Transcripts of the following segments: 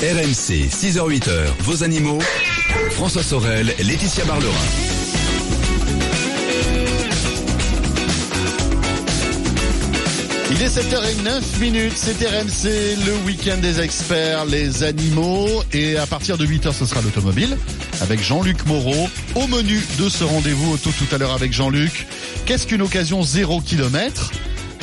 RMC, 6h-8h, vos animaux. François Sorel, Laetitia Barlerin. Il est 7h09 minutes, c'est RMC, le week-end des experts, les animaux. Et à partir de 8h, ce sera l'automobile avec Jean-Luc Moreau. Au menu de ce rendez-vous auto tout à l'heure avec Jean-Luc. Qu'est-ce qu'une occasion zéro kilomètre?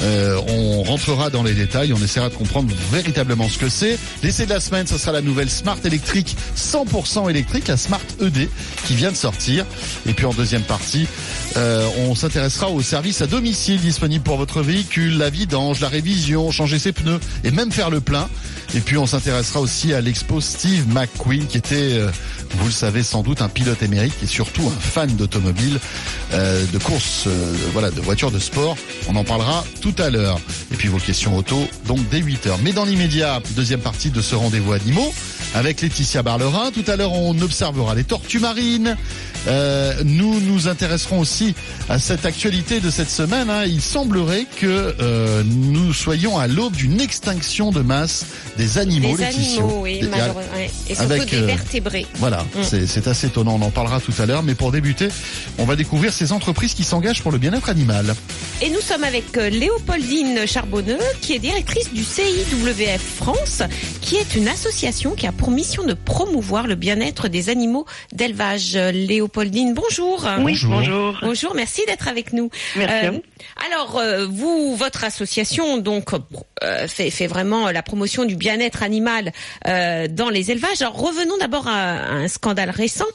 Euh, on rentrera dans les détails, on essaiera de comprendre véritablement ce que c'est. L'essai de la semaine, ce sera la nouvelle Smart électrique 100% électrique, la Smart ED, qui vient de sortir. Et puis en deuxième partie, euh, on s'intéressera au service à domicile disponible pour votre véhicule, la vidange, la révision, changer ses pneus et même faire le plein. Et puis on s'intéressera aussi à l'expo Steve McQueen, qui était, euh, vous le savez sans doute, un pilote émérite et surtout un fan d'automobile, euh, de course, voilà, de voitures de sport. On en parlera à l'heure. Et puis vos questions auto, donc dès 8 heures. Mais dans l'immédiat, deuxième partie de ce rendez-vous animaux avec Laetitia Barlerin. Tout à l'heure, on observera les tortues marines. Euh, nous nous intéresserons aussi à cette actualité de cette semaine. Hein. Il semblerait que euh, nous soyons à l'aube d'une extinction de masse des animaux. Des animaux, oui, malheureusement. Et surtout avec, des euh, vertébrés. Voilà, Mm. c'est- assez étonnant. On en parlera tout à l'heure. Mais pour débuter, on va découvrir ces entreprises qui s'engagent pour le bien-être animal. Et nous sommes avec Léopoldine Charbonneux, qui est directrice du CIWF France, qui est une association qui a pour mission de promouvoir le bien-être des animaux d'élevage. Léopoldine, bonjour. Oui, Bonjour. bonjour. Merci d'être avec nous. Merci. Euh, alors, euh, vous, votre association, donc, euh, fait, fait vraiment la promotion du bien-être animal euh, dans les élevages. Alors, revenons d'abord à, à un scandale récent.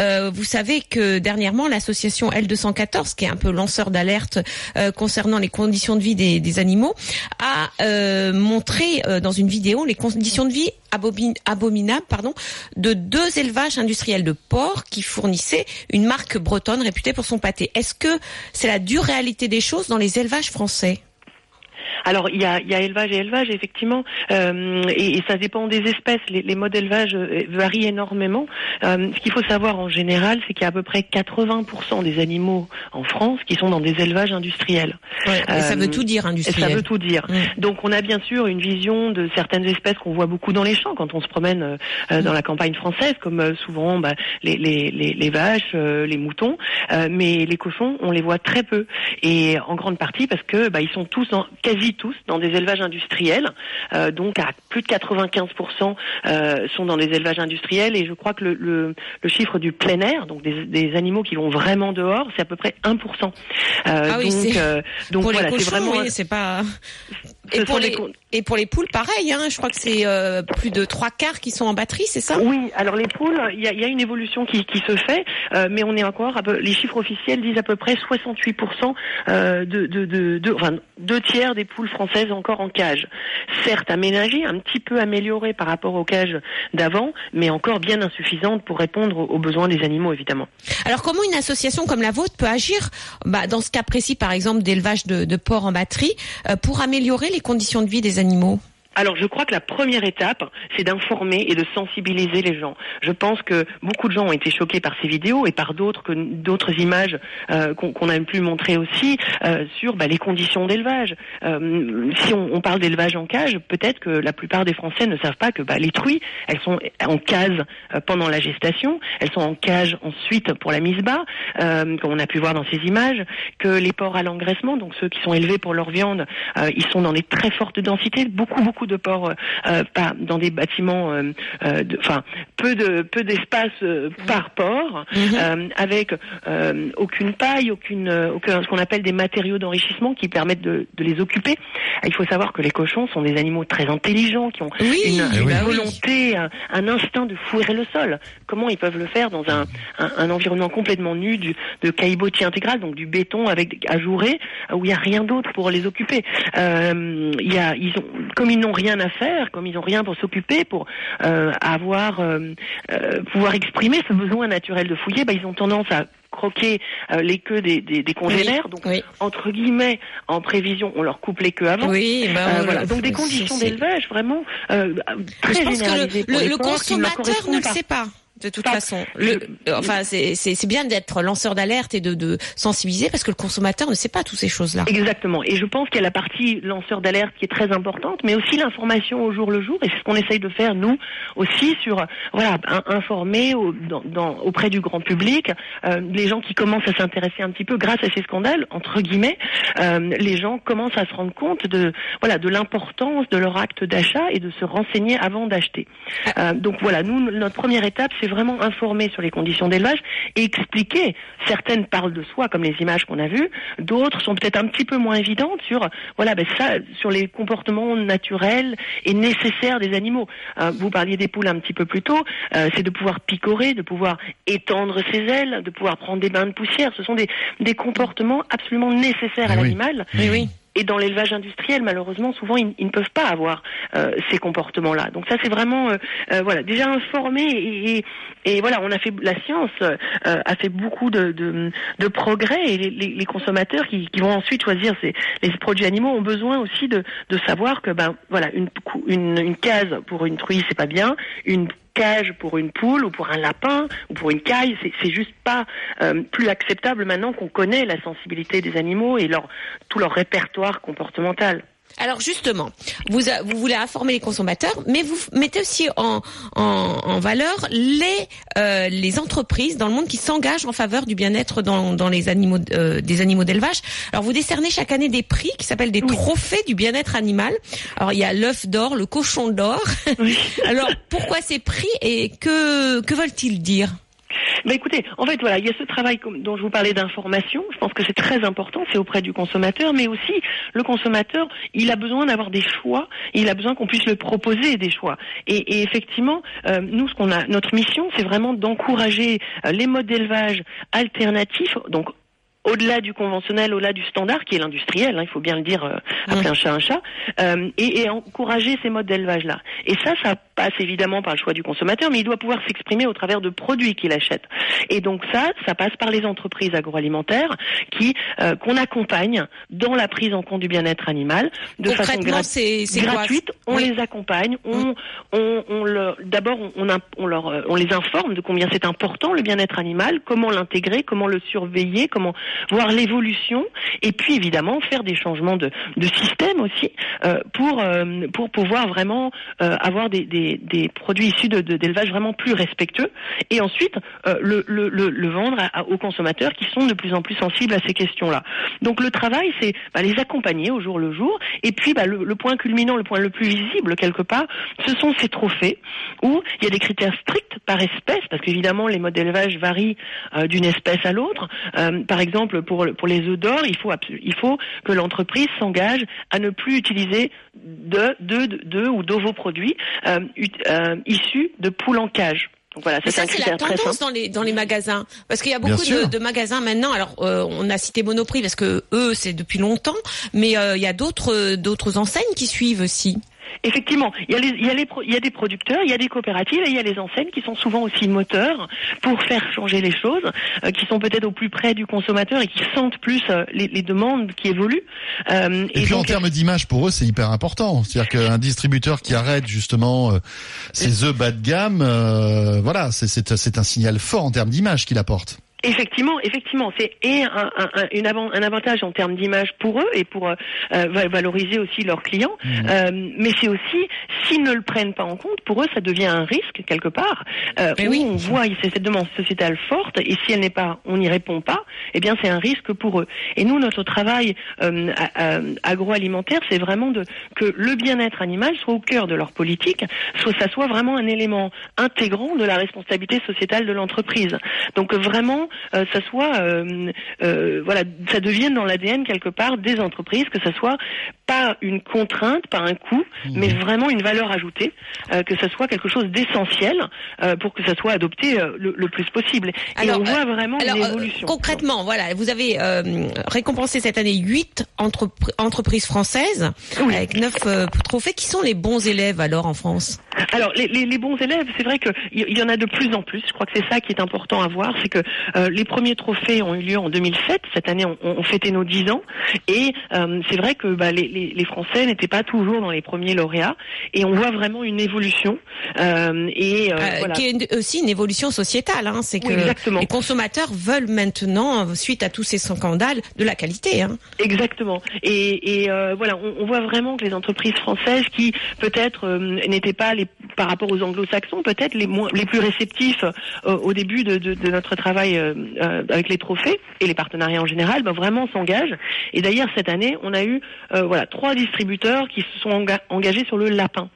Euh, vous savez que dernièrement, l'association L214, qui est un peu lanceur d'alerte euh, concernant les conditions de vie des, des animaux, a euh, montré euh, dans une vidéo les conditions de vie abomin- abominables pardon, de deux élevages industriels de porcs qui fournissaient une marque bretonne réputée pour son pâté. Est-ce que c'est la dure réalité des choses dans les élevages français? Alors, il y a, y a élevage et élevage, effectivement, euh, et, et ça dépend des espèces. Les, les modes d'élevage euh, varient énormément. Euh, ce qu'il faut savoir en général, c'est qu'il y a à peu près 80% des animaux en France qui sont dans des élevages industriels. Et ça Euh, veut tout dire Et industriel. ça veut tout dire. Donc on a bien sûr une vision de certaines espèces qu'on voit beaucoup dans les champs quand on se promène euh, dans la campagne française, comme euh, souvent bah, les, les, les, les vaches, euh, les moutons, Euh, mais les cochons, on les voit très peu, et en grande partie parce que bah, ils sont tous, dans, quasi tous, dans des élevages industriels. Euh, donc à plus de 95% euh, sont dans des élevages industriels, et je crois que le, le, le chiffre du plein air, donc des, des animaux qui vont vraiment dehors, c'est à peu près 1%. Euh, Ah oui, donc, c'est- donc pour voilà, les cochons, vraiment oui, c'est pas. ce Et pour les des con- et pour les poules, pareil. Hein, je crois que c'est euh, plus de trois quarts qui sont en batterie, c'est ça? Oui, alors les poules, il y a, il y a une évolution qui, qui se fait, euh, mais on est encore, à peu- les chiffres officiels disent à peu près 68% euh, de, de, de, de- enfin, deux tiers des poules françaises encore en cage. Certes aménagées, un petit peu améliorées par rapport aux cages d'avant, mais encore bien insuffisantes pour répondre aux, besoins des animaux, évidemment. Alors comment une association comme la vôtre peut agir, bah, dans ce cas précis par exemple d'élevage de, de porcs en batterie, euh, pour améliorer les conditions de vie des animaux? Alors, je crois que la première étape, c'est d'informer et de sensibiliser les gens. Je pense que beaucoup de gens ont été choqués par ces vidéos et par d'autres que d'autres images euh, qu'on qu'on a pu montrer aussi euh, sur bah, les conditions d'élevage. Euh, si on, on parle d'élevage en cage, peut-être que la plupart des Français ne savent pas que bah, les truies, elles sont en case euh, pendant la gestation, elles sont en cage ensuite pour la mise bas, euh, comme on a pu voir dans ces images, que les porcs à l'engraissement, donc ceux qui sont élevés pour leur viande, euh, ils sont dans des très fortes densités, beaucoup beaucoup de porcs, euh, pas dans des bâtiments, euh, euh, de- enfin peu de peu d'espace euh, par porc, euh, avec euh, aucune paille, aucune, euh, aucun ce qu'on appelle des matériaux d'enrichissement qui permettent de, de les occuper. Il faut savoir que les cochons sont des animaux très intelligents qui ont Oui, une, eh une oui. volonté, un, un instinct de fouiller le sol. Comment ils peuvent le faire dans un, un, un environnement complètement nu du, de caillebotis intégral, donc du béton avec ajouré, où il n'y a rien d'autre pour les occuper. Euh, y a, ils ont, comme ils n'ont rien à faire, comme ils n'ont rien pour s'occuper, pour euh, avoir, euh, euh, pouvoir exprimer ce besoin naturel de fouiller, bah, ils ont tendance à croquer euh, les queues des, des, des congénères. Donc, oui. entre guillemets, en prévision, on leur coupe les queues avant. Oui, ben, Euh, voilà. Donc des conditions d'élevage vraiment euh, très Je pense que le, consommateur ne le sait pas. De toute façon. Le, enfin, c'est bien d'être lanceur d'alerte et de, de, sensibiliser parce que le consommateur ne sait pas toutes ces choses-là. Exactement. Et je pense qu'il y a la partie lanceur d'alerte qui est très importante, mais aussi l'information au jour le jour. Et c'est ce qu'on essaye de faire nous aussi sur voilà informer au, dans, auprès du grand public euh, les gens qui commencent à s'intéresser un petit peu grâce à ces scandales entre guillemets. Euh, les gens commencent à se rendre compte de voilà de l'importance de leur acte d'achat et de se renseigner avant d'acheter. Ah. Euh, donc voilà, nous notre première étape c'est vraiment informer sur les conditions d'élevage et expliquer. Certaines parlent de soi, comme les images qu'on a vues. D'autres sont peut-être un petit peu moins évidentes sur, voilà, ben ça, sur les comportements naturels et nécessaires des animaux. Euh, vous parliez des poules un petit peu plus tôt. Euh, c'est de pouvoir picorer, de pouvoir étendre ses ailes, de pouvoir prendre des bains de poussière. Ce sont des, des comportements absolument nécessaires à l'animal. Oui, oui et dans l'élevage industriel, malheureusement, souvent ils, ne peuvent pas avoir euh, ces comportements-là. Donc ça, c'est vraiment euh, euh, voilà déjà informé et, et, voilà, on a fait la science a fait beaucoup de, de, de progrès et les, les consommateurs qui, qui, vont ensuite choisir ces, les produits animaux ont besoin aussi de, de savoir que ben voilà une, une, une case pour une truie c'est pas bien, une cage pour une poule ou pour un lapin ou pour une caille, c'est juste pas euh, plus acceptable maintenant qu'on connaît la sensibilité des animaux et leur tout leur répertoire comportemental. Alors justement, vous, vous voulez informer les consommateurs, mais vous mettez aussi en, en, valeur les, euh, les entreprises dans le monde qui s'engagent en faveur du bien-être dans, dans les animaux euh, des animaux d'élevage. Alors vous décernez chaque année des prix qui s'appellent des trophées du bien-être animal. Alors il y a l'œuf d'or, le cochon d'or. Alors pourquoi ces prix et que que veulent-ils dire? Bah écoutez, en fait voilà, il y a ce travail dont je vous parlais d'information. Je pense que c'est très important, c'est auprès du consommateur, mais aussi le consommateur, il a besoin d'avoir des choix. Il a besoin qu'on puisse le proposer des choix. Et, et effectivement, euh, nous, ce qu'on a, notre mission, c'est vraiment d'encourager euh, les modes d'élevage alternatifs, donc au-delà du conventionnel, au-delà du standard, qui est l'industriel, hein, il faut bien le dire, euh, appeler un chat un chat, euh, et, et, encourager ces modes d'élevage-là. Et ça, ça passe évidemment par le choix du consommateur, mais il doit pouvoir s'exprimer au travers de produits qu'il achète. Et donc ça, ça passe par les entreprises agroalimentaires qui euh, qu'on accompagne dans la prise en compte du bien-être animal de façon gratuite. On les accompagne, on, on, on d'abord on, on, leur, euh, on les informe de combien c'est important le bien-être animal, comment l'intégrer, comment le surveiller, comment voir l'évolution, et puis évidemment faire des changements de, de système aussi euh, pour euh, pour pouvoir vraiment euh, avoir des, des, produits issus d'élevage vraiment plus respectueux, et ensuite le, le, le, vendre aux consommateurs qui sont de plus en plus sensibles à ces questions-là. Donc le travail, c'est bah, les accompagner au jour le jour, et puis bah, le, point culminant, le point le plus visible quelque part, ce sont ces trophées où il y a des critères stricts par espèce, parce qu'évidemment les modes d'élevage varient d'une espèce à l'autre. par exemple exemple, pour, pour les œufs d'or, il faut, il faut que l'entreprise s'engage à ne plus utiliser de, de, de, ou d'ovoproduits euh, euh, issus de poules en cage. Donc voilà, ça, c'est la tendance dans les dans les magasins parce qu'il y a beaucoup de, de, magasins maintenant. Alors euh, on a cité Monoprix parce que eux c'est depuis longtemps, mais euh, il y a d'autres d'autres enseignes qui suivent aussi. Effectivement, il y, a les, il, y a les, il y a des producteurs, il y a des coopératives et il y a les enseignes qui sont souvent aussi moteurs pour faire changer les choses, euh, qui sont peut-être au plus près du consommateur et qui sentent plus euh, les, les, demandes qui évoluent. Euh, et, puis en termes d'image, pour eux, c'est hyper important. C'est-à-dire qu'un distributeur qui arrête justement ses œufs bas de gamme, voilà, c'est un signal fort en termes d'image qu'il apporte. Effectivement, effectivement, c'est et un, un, un, avantage en termes d'image pour eux et pour euh, euh, valoriser aussi leurs clients, mmh. euh, mais c'est aussi s'ils ne le prennent pas en compte, pour eux ça devient un risque quelque part. Euh, où oui. on voit c'est cette demande sociétale forte et si elle n'est pas, on n'y répond pas, eh bien c'est un risque pour eux. Et nous notre travail agroalimentaire, c'est vraiment de que le bien-être animal soit au cœur de leur politique, soit ça soit vraiment un élément intégrant de la responsabilité sociétale de l'entreprise. Donc vraiment euh, ça soit, euh, euh, voilà, ça devienne dans l'ADN quelque part des entreprises, que ça soit pas une contrainte, pas un coût, mmh. mais vraiment une valeur ajoutée, que ça soit quelque chose d'essentiel pour que ça soit adopté le, plus possible. Et on voit vraiment une évolution. concrètement, voilà, vous avez récompensé cette année 8 entreprises françaises avec 9 trophées. Qui sont les bons élèves alors en France? Alors les, les, les, bons élèves, c'est vrai qu'il y, y en a de plus en plus. Je crois que c'est ça qui est important à voir, c'est que les premiers trophées ont eu lieu en 2007. Cette année, on, on fêtait nos 10 ans. Et c'est vrai que bah, les, les, les, Français n'étaient pas toujours dans les premiers lauréats. Et on voit vraiment une évolution. et voilà. Qui est aussi une évolution sociétale. Hein. C'est que les consommateurs veulent maintenant, suite à tous ces scandales, de la qualité. Hein. Exactement. Et, et voilà, on, on, voit vraiment que les entreprises françaises qui peut-être n'étaient pas les, par rapport aux anglo-saxons, peut-être les, moins, les plus réceptifs euh, au début de, de, de notre travail euh, euh, avec les trophées et les partenariats en général, ben, vraiment s'engagent. Et d'ailleurs, cette année, on a eu voilà trois distributeurs qui se sont engagés sur le lapin.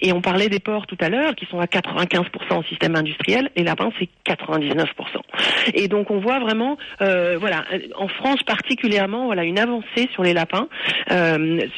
Et on parlait des porcs tout à l'heure, qui sont à 95% en système industriel, et lapin, c'est 99%. Et donc, on voit vraiment, voilà, en France particulièrement, voilà, une avancée sur les lapins,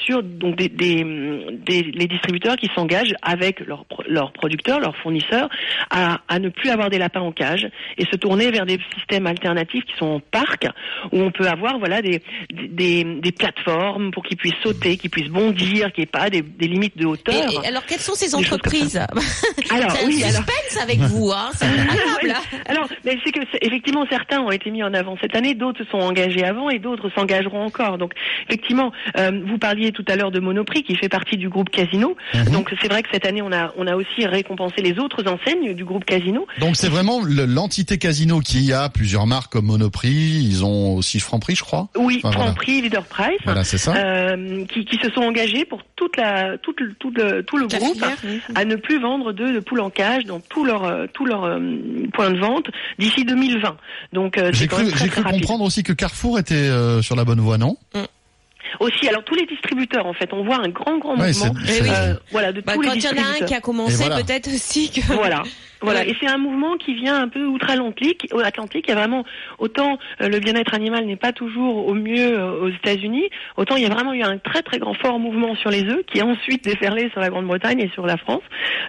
sur donc des, les distributeurs qui s'engagent avec leurs leurs producteurs, leurs fournisseurs, à, à, ne plus avoir des lapins en cage et se tourner vers des systèmes alternatifs qui sont en parc, où on peut avoir voilà des, des, des plateformes pour qu'ils puissent sauter, qu'ils puissent bondir, qu'il n'y ait pas des, des, limites de hauteur. Et, alors, quelles sont ces entreprises Alors, c'est un oui, suspense alors... avec vous, hein, c'est incroyable. alors, mais c'est que effectivement certains ont été mis en avant cette année, d'autres sont engagés avant et d'autres s'engageront encore. Donc, effectivement, euh, vous parliez tout à l'heure de Monoprix qui fait partie du groupe Casino. Mhm. Donc, c'est vrai que cette année on a on a aussi récompensé les autres enseignes du groupe Casino. Donc c'est vraiment l'entité Casino qui a plusieurs marques comme Monoprix, ils ont aussi Franprix, je crois. Oui, Franprix, Leader Price. Voilà, c'est ça. Euh, qui, qui, se sont engagés pour toute la, tout, le, tout groupe à ne plus vendre de, de poules en cage dans tout leur, euh, tout leur euh, point de vente d'ici 2020. Donc j'ai cru, comprendre aussi que Carrefour était euh, sur la bonne voie, non? Mm aussi. Alors tous les distributeurs, en fait, on voit un grand grand mouvement. Euh, voilà, de bah, tous les distributeurs. Quand il y en a un qui a commencé, peut-être aussi que. Voilà. Voilà, et c'est un mouvement qui vient un peu outre-Atlantique. Atlantique, il y a vraiment autant euh, le bien-être animal n'est pas toujours au mieux euh, aux États-Unis, autant il y a vraiment eu un très très grand fort mouvement sur les œufs qui a ensuite déferlé sur la Grande-Bretagne et sur la France.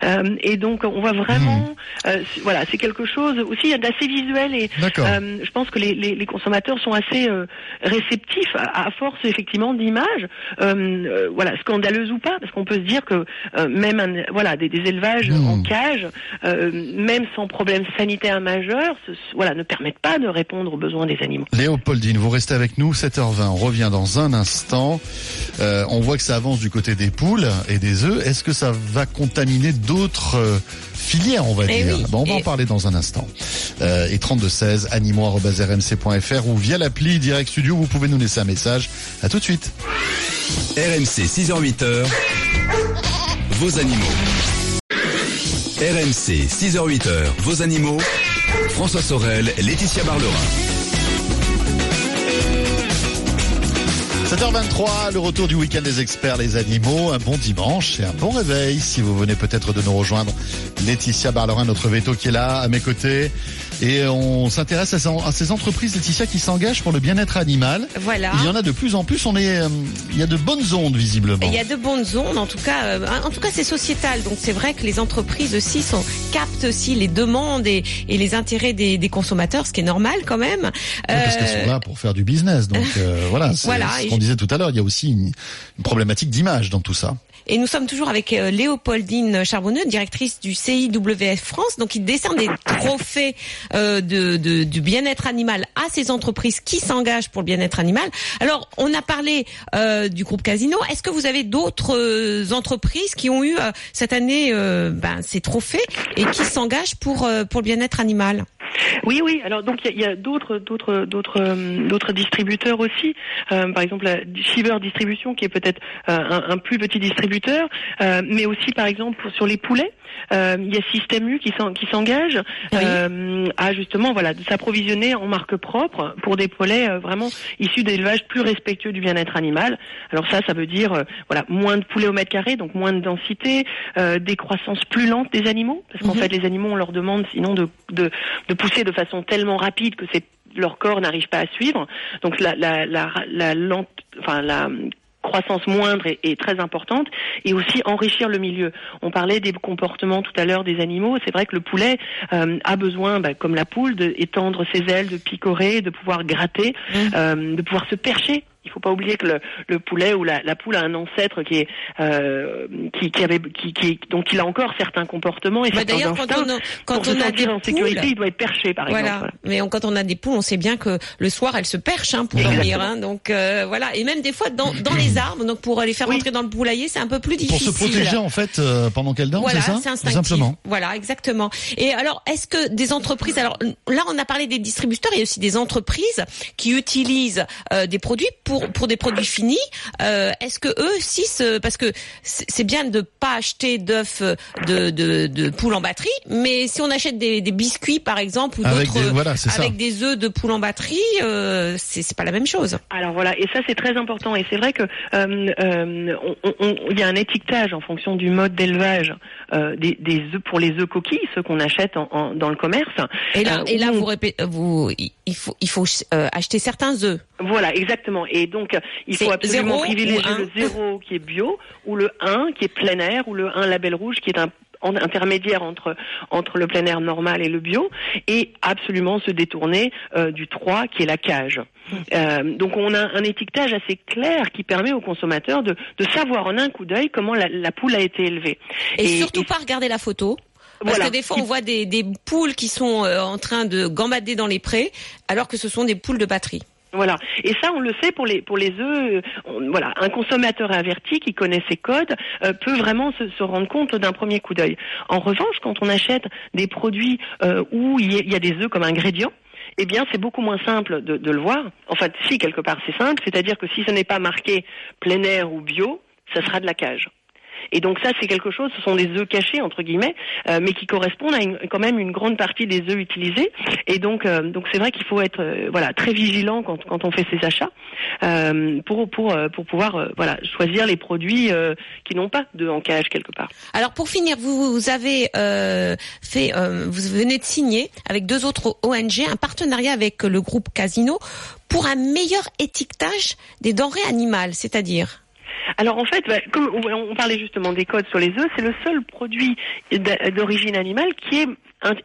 Euh, et donc on voit vraiment, mmh. voilà, c'est quelque chose aussi d'assez visuel et je pense que les, les, les, consommateurs sont assez réceptifs à, à, force effectivement d'images, voilà, scandaleuses ou pas, parce qu'on peut se dire que même un, voilà des, des élevages mmh. en cage même sans problème sanitaire majeur, voilà, ne permettent pas de répondre aux besoins des animaux. Léopoldine, vous restez avec nous, 7h20, on revient dans un instant. Euh, on voit que ça avance du côté des poules et des œufs. Est-ce que ça va contaminer d'autres euh, filières, on va eh dire bon, On va en parler dans un instant. Euh, et 3216 animaux.rmc.fr ou via l'appli Direct Studio, vous pouvez nous laisser un message. À tout de suite. RMC 6h-8h, vos animaux. RMC, 6h-8h, vos animaux. François Sorel, Laetitia Barlerin. 7h23, le retour du week-end des experts, les animaux. Un bon dimanche et un bon réveil si vous venez peut-être de nous rejoindre. Laetitia Barlerin, notre veto qui est là à mes côtés. Et on s'intéresse à, ces entreprises, Laetitia, qui s'engagent pour le bien-être animal. Voilà. Il y en a de plus en plus. On est, euh, il y a de bonnes ondes visiblement. Il y a de bonnes ondes. En tout cas, euh, en tout cas, c'est sociétal. Donc c'est vrai que les entreprises aussi sont, captent aussi les demandes et, et les intérêts des, des, consommateurs, ce qui est normal quand même. parce qu'elles sont là pour faire du business. Donc voilà. voilà. Ce qu'on disait tout à l'heure. Il y a aussi une problématique d'image dans tout ça. Et nous sommes toujours avec euh, Léopoldine Charbonneux, directrice du CIWF France, donc il décerne des trophées euh, de, du bien-être animal à ces entreprises qui s'engagent pour le bien-être animal. Alors, on a parlé euh, du groupe Casino. Est-ce que vous avez d'autres entreprises qui ont eu cette année ben, ces trophées et qui s'engagent pour pour le bien-être animal? Oui, oui. Alors donc il y a, d'autres, d'autres, d'autres, euh, d'autres distributeurs aussi. Euh, par exemple, la Shiver Distribution qui est peut-être euh, un, plus petit distributeur, mais aussi par exemple sur les poulets. Il y a Système U qui s'engage à justement voilà s'approvisionner en marque propre pour des poulets vraiment issus d'élevages plus respectueux du bien-être animal. Alors ça, ça veut dire voilà moins de poulets au mètre carré, donc moins de densité, des croissances plus lentes des animaux, parce qu'en mhm. fait les animaux on leur demande sinon de, de, de pousser de façon tellement rapide que c'est leur corps n'arrive pas à suivre. Donc la, la, la, la lente, enfin la croissance moindre est, très importante et aussi enrichir le milieu. On parlait des comportements tout à l'heure des animaux. C'est vrai que le poulet euh, a besoin, bah, comme la poule, d'étendre ses ailes, de picorer, de pouvoir gratter, mmh. euh, de pouvoir se percher Il faut pas oublier que le, le poulet ou la, la, poule a un ancêtre qui est euh, qui, qui, avait qui, qui donc il a encore certains comportements et bah certains instincts. Quand on a, quand pour on se a des en sécurité, il doit être perché par voilà. exemple. Mais on, quand on a des poules, on sait bien que le soir elles se perchent hein, pour dormir. Hein, donc euh, voilà. Et même des fois dans, dans les arbres. Donc pour les faire oui. rentrer dans le poulailler, c'est un peu plus difficile. Pour se protéger en fait euh, pendant qu'elles dorment, voilà, c'est ça c'est Simplement. Voilà, exactement. Et alors, est-ce que des entreprises, alors là on a parlé des distributeurs, il y a aussi des entreprises qui utilisent euh, des produits pour pour des produits finis. Euh, est-ce que eux aussi, parce que c'est bien de pas acheter d'œufs de, de, de poules en batterie, mais si on achète des, des biscuits par exemple ou d'autres voilà, avec des œufs de poules en batterie, euh, c'est pas la même chose. Alors voilà, et ça c'est très important. Et c'est vrai que euh, euh, il y a un étiquetage en fonction du mode d'élevage euh, des, des œufs pour les œufs coquilles, ceux qu'on achète en, en, dans le commerce. Et là, et là, vous, répétez, vous, il faut, il faut acheter certains œufs. Voilà, exactement. Et donc, il faut absolument privilégier le zéro qui est bio ou le 1 qui est plein air ou le 1 label rouge qui est un intermédiaire entre entre le plein air normal et le bio et absolument se détourner euh, du 3 qui est la cage. Euh, donc on a un étiquetage assez clair qui permet aux consommateurs de, de savoir en un coup d'œil comment la, la, poule a été élevée. Et, et surtout et... pas regarder la photo. Parce voilà. que des fois, on voit des, des poules qui sont euh, en train de gambader dans les prés, alors que ce sont des poules de batterie. Voilà. Et ça, on le sait pour les pour les œufs. On, voilà, un consommateur averti qui connaît ses codes euh, peut vraiment se, se, rendre compte d'un premier coup d'œil. En revanche, quand on achète des produits euh, où il y, a des œufs comme ingrédients, eh bien, c'est beaucoup moins simple de, de le voir. En fait, si quelque part c'est simple, c'est-à-dire que si ce n'est pas marqué plein air ou bio, ça sera de la cage. Et donc ça, c'est quelque chose, ce sont des œufs cachés entre guillemets, euh, mais qui correspondent à quand même une grande partie des œufs utilisés. Et donc, euh, donc c'est vrai qu'il faut être euh, voilà très vigilant quand, quand on fait ses achats pour pour pour pouvoir voilà choisir les produits qui n'ont pas de encage quelque part. Alors pour finir, vous, vous avez fait, vous venez de signer avec deux autres ONG un partenariat avec le groupe Casino pour un meilleur étiquetage des denrées animales, c'est-à-dire alors en fait, bah, comme on parlait justement des codes sur les œufs, c'est le seul produit d'origine animale qui est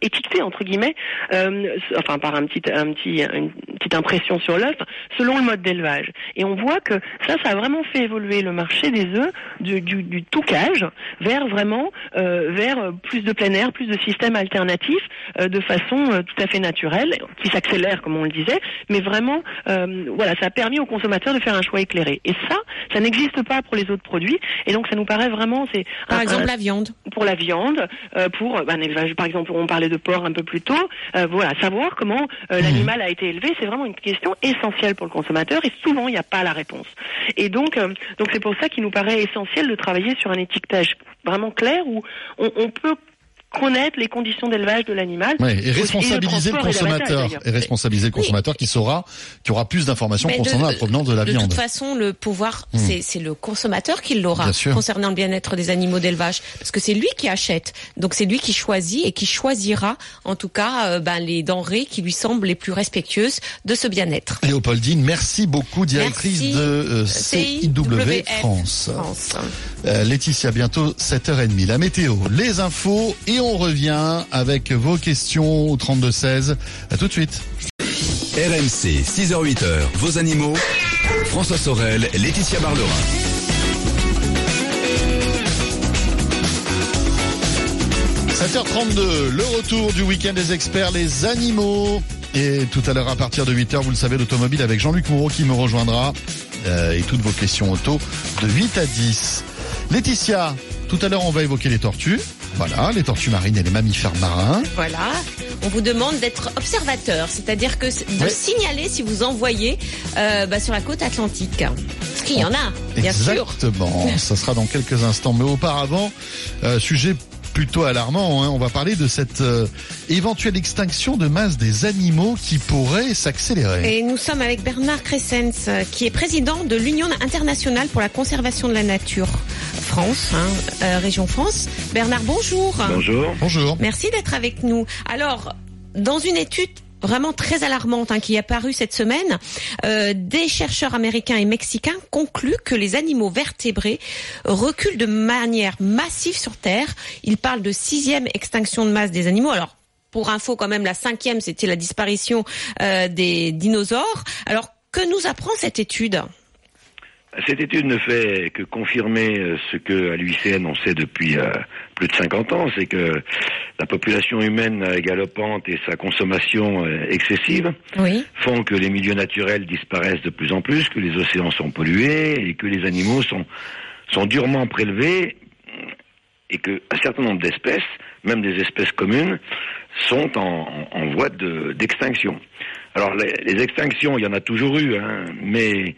étiqueté entre guillemets, euh, enfin par un petit, un petit, une petite impression sur l'œuf, selon le mode d'élevage. Et on voit que ça, ça a vraiment fait évoluer le marché des œufs du, du, du toucage vers vraiment euh, vers plus de plein air, plus de systèmes alternatifs, euh, de façon euh, tout à fait naturelle, qui s'accélère comme on le disait, mais vraiment, euh, voilà, ça a permis aux consommateurs de faire un choix éclairé. Et ça, ça n'existe pas pour les autres produits. Et donc ça nous paraît vraiment, c'est par un, exemple un, la viande. Pour la viande, euh, pour un élevage, par exemple, on parlait de porc un peu plus tôt. Euh, voilà, savoir comment euh, l'animal a été élevé, c'est vraiment une question essentielle pour le consommateur et souvent il n'y a pas la réponse. Et donc, euh, donc c'est pour ça qu'il nous paraît essentiel de travailler sur un étiquetage vraiment clair où on, on peut connaître les conditions d'élevage de l'animal. Ouais, et responsabiliser et le, le consommateur. Et, responsabiliser le consommateur oui. qui saura, qui aura plus d'informations concernant de, la provenance de la de viande. De toute façon, le pouvoir, mmh. c'est le consommateur qui l'aura concernant le bien-être des animaux d'élevage. Parce que c'est lui qui achète. Donc c'est lui qui choisit et qui choisira, en tout cas, euh, ben, les denrées qui lui semblent les plus respectueuses de ce bien-être. Léopoldine, merci beaucoup, directrice merci. de euh, CIW France. France. Euh, Laetitia, bientôt 7h30. La météo, les infos et on revient avec vos questions au 32-16. À tout de suite. RMC, 6h-8h, vos animaux. François Sorel, Laetitia Barlerin. – 7h32, le retour du week-end des experts, les animaux. Et tout à l'heure, à partir de 8h, vous le savez, l'automobile avec Jean-Luc Moreau qui me rejoindra. Euh, et toutes vos questions auto de 8 à 10. Laetitia, tout à l'heure, on va évoquer les tortues. Voilà, les tortues marines et les mammifères marins. Voilà. On vous demande d'être observateur, c'est-à-dire que de signaler si vous envoyez euh, bah, sur la côte atlantique. Parce qu'il y en a, bien Exactement. sûr. Exactement. Ça sera dans quelques instants. Mais auparavant, euh, sujet plutôt alarmant. Hein. On va parler de cette euh, éventuelle extinction de masse des animaux qui pourrait s'accélérer. Et nous sommes avec Bernard Crescens, qui est président de l'Union internationale pour la conservation de la nature France, hein, euh, région France. Bernard, bonjour. Bonjour. Bonjour. Merci d'être avec nous. Alors, dans une étude vraiment très alarmante hein, qui est apparue cette semaine, euh, des chercheurs américains et mexicains concluent que les animaux vertébrés reculent de manière massive sur Terre. Ils parlent de sixième extinction de masse des animaux. Alors, pour info, quand même, la cinquième, c'était la disparition euh, des dinosaures. Alors, que nous apprend cette étude? Cette étude ne fait que confirmer euh, ce que à l'UICN on sait depuis euh, plus de 50 ans, c'est que la population humaine euh, galopante et sa consommation euh, excessive Oui. font que les milieux naturels disparaissent de plus en plus, que les océans sont pollués et que les animaux sont, sont durement prélevés et que un certain nombre d'espèces, même des espèces communes, sont en, en- en voie de- d'extinction. Alors les, les extinctions, il y en a toujours eu, hein, mais